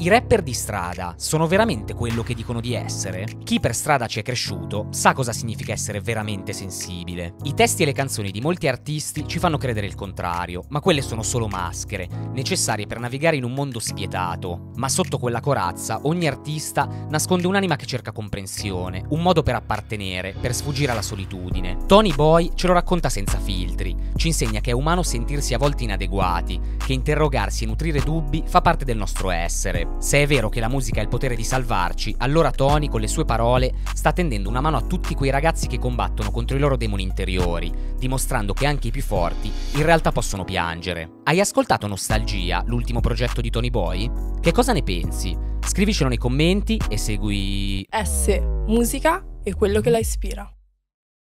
I rapper di strada sono veramente quello che dicono di essere? Chi per strada ci è cresciuto sa cosa significa essere veramente sensibile. I testi e le canzoni di molti artisti ci fanno credere il contrario, ma quelle sono solo maschere, necessarie per navigare in un mondo spietato. Ma sotto quella corazza ogni artista nasconde un'anima che cerca comprensione, un modo per appartenere, per sfuggire alla solitudine. Tony Boy ce lo racconta senza filtri, ci insegna che è umano sentirsi a volte inadeguati, che interrogarsi e nutrire dubbi fa parte del nostro essere. Se è vero che la musica ha il potere di salvarci, allora Tony con le sue parole sta tendendo una mano a tutti quei ragazzi che combattono contro i loro demoni interiori, dimostrando che anche i più forti in realtà possono piangere. Hai ascoltato Nostalgia, l'ultimo progetto di Tony Boy? Che cosa ne pensi? Scrivicelo nei commenti e segui S, musica e quello che la ispira.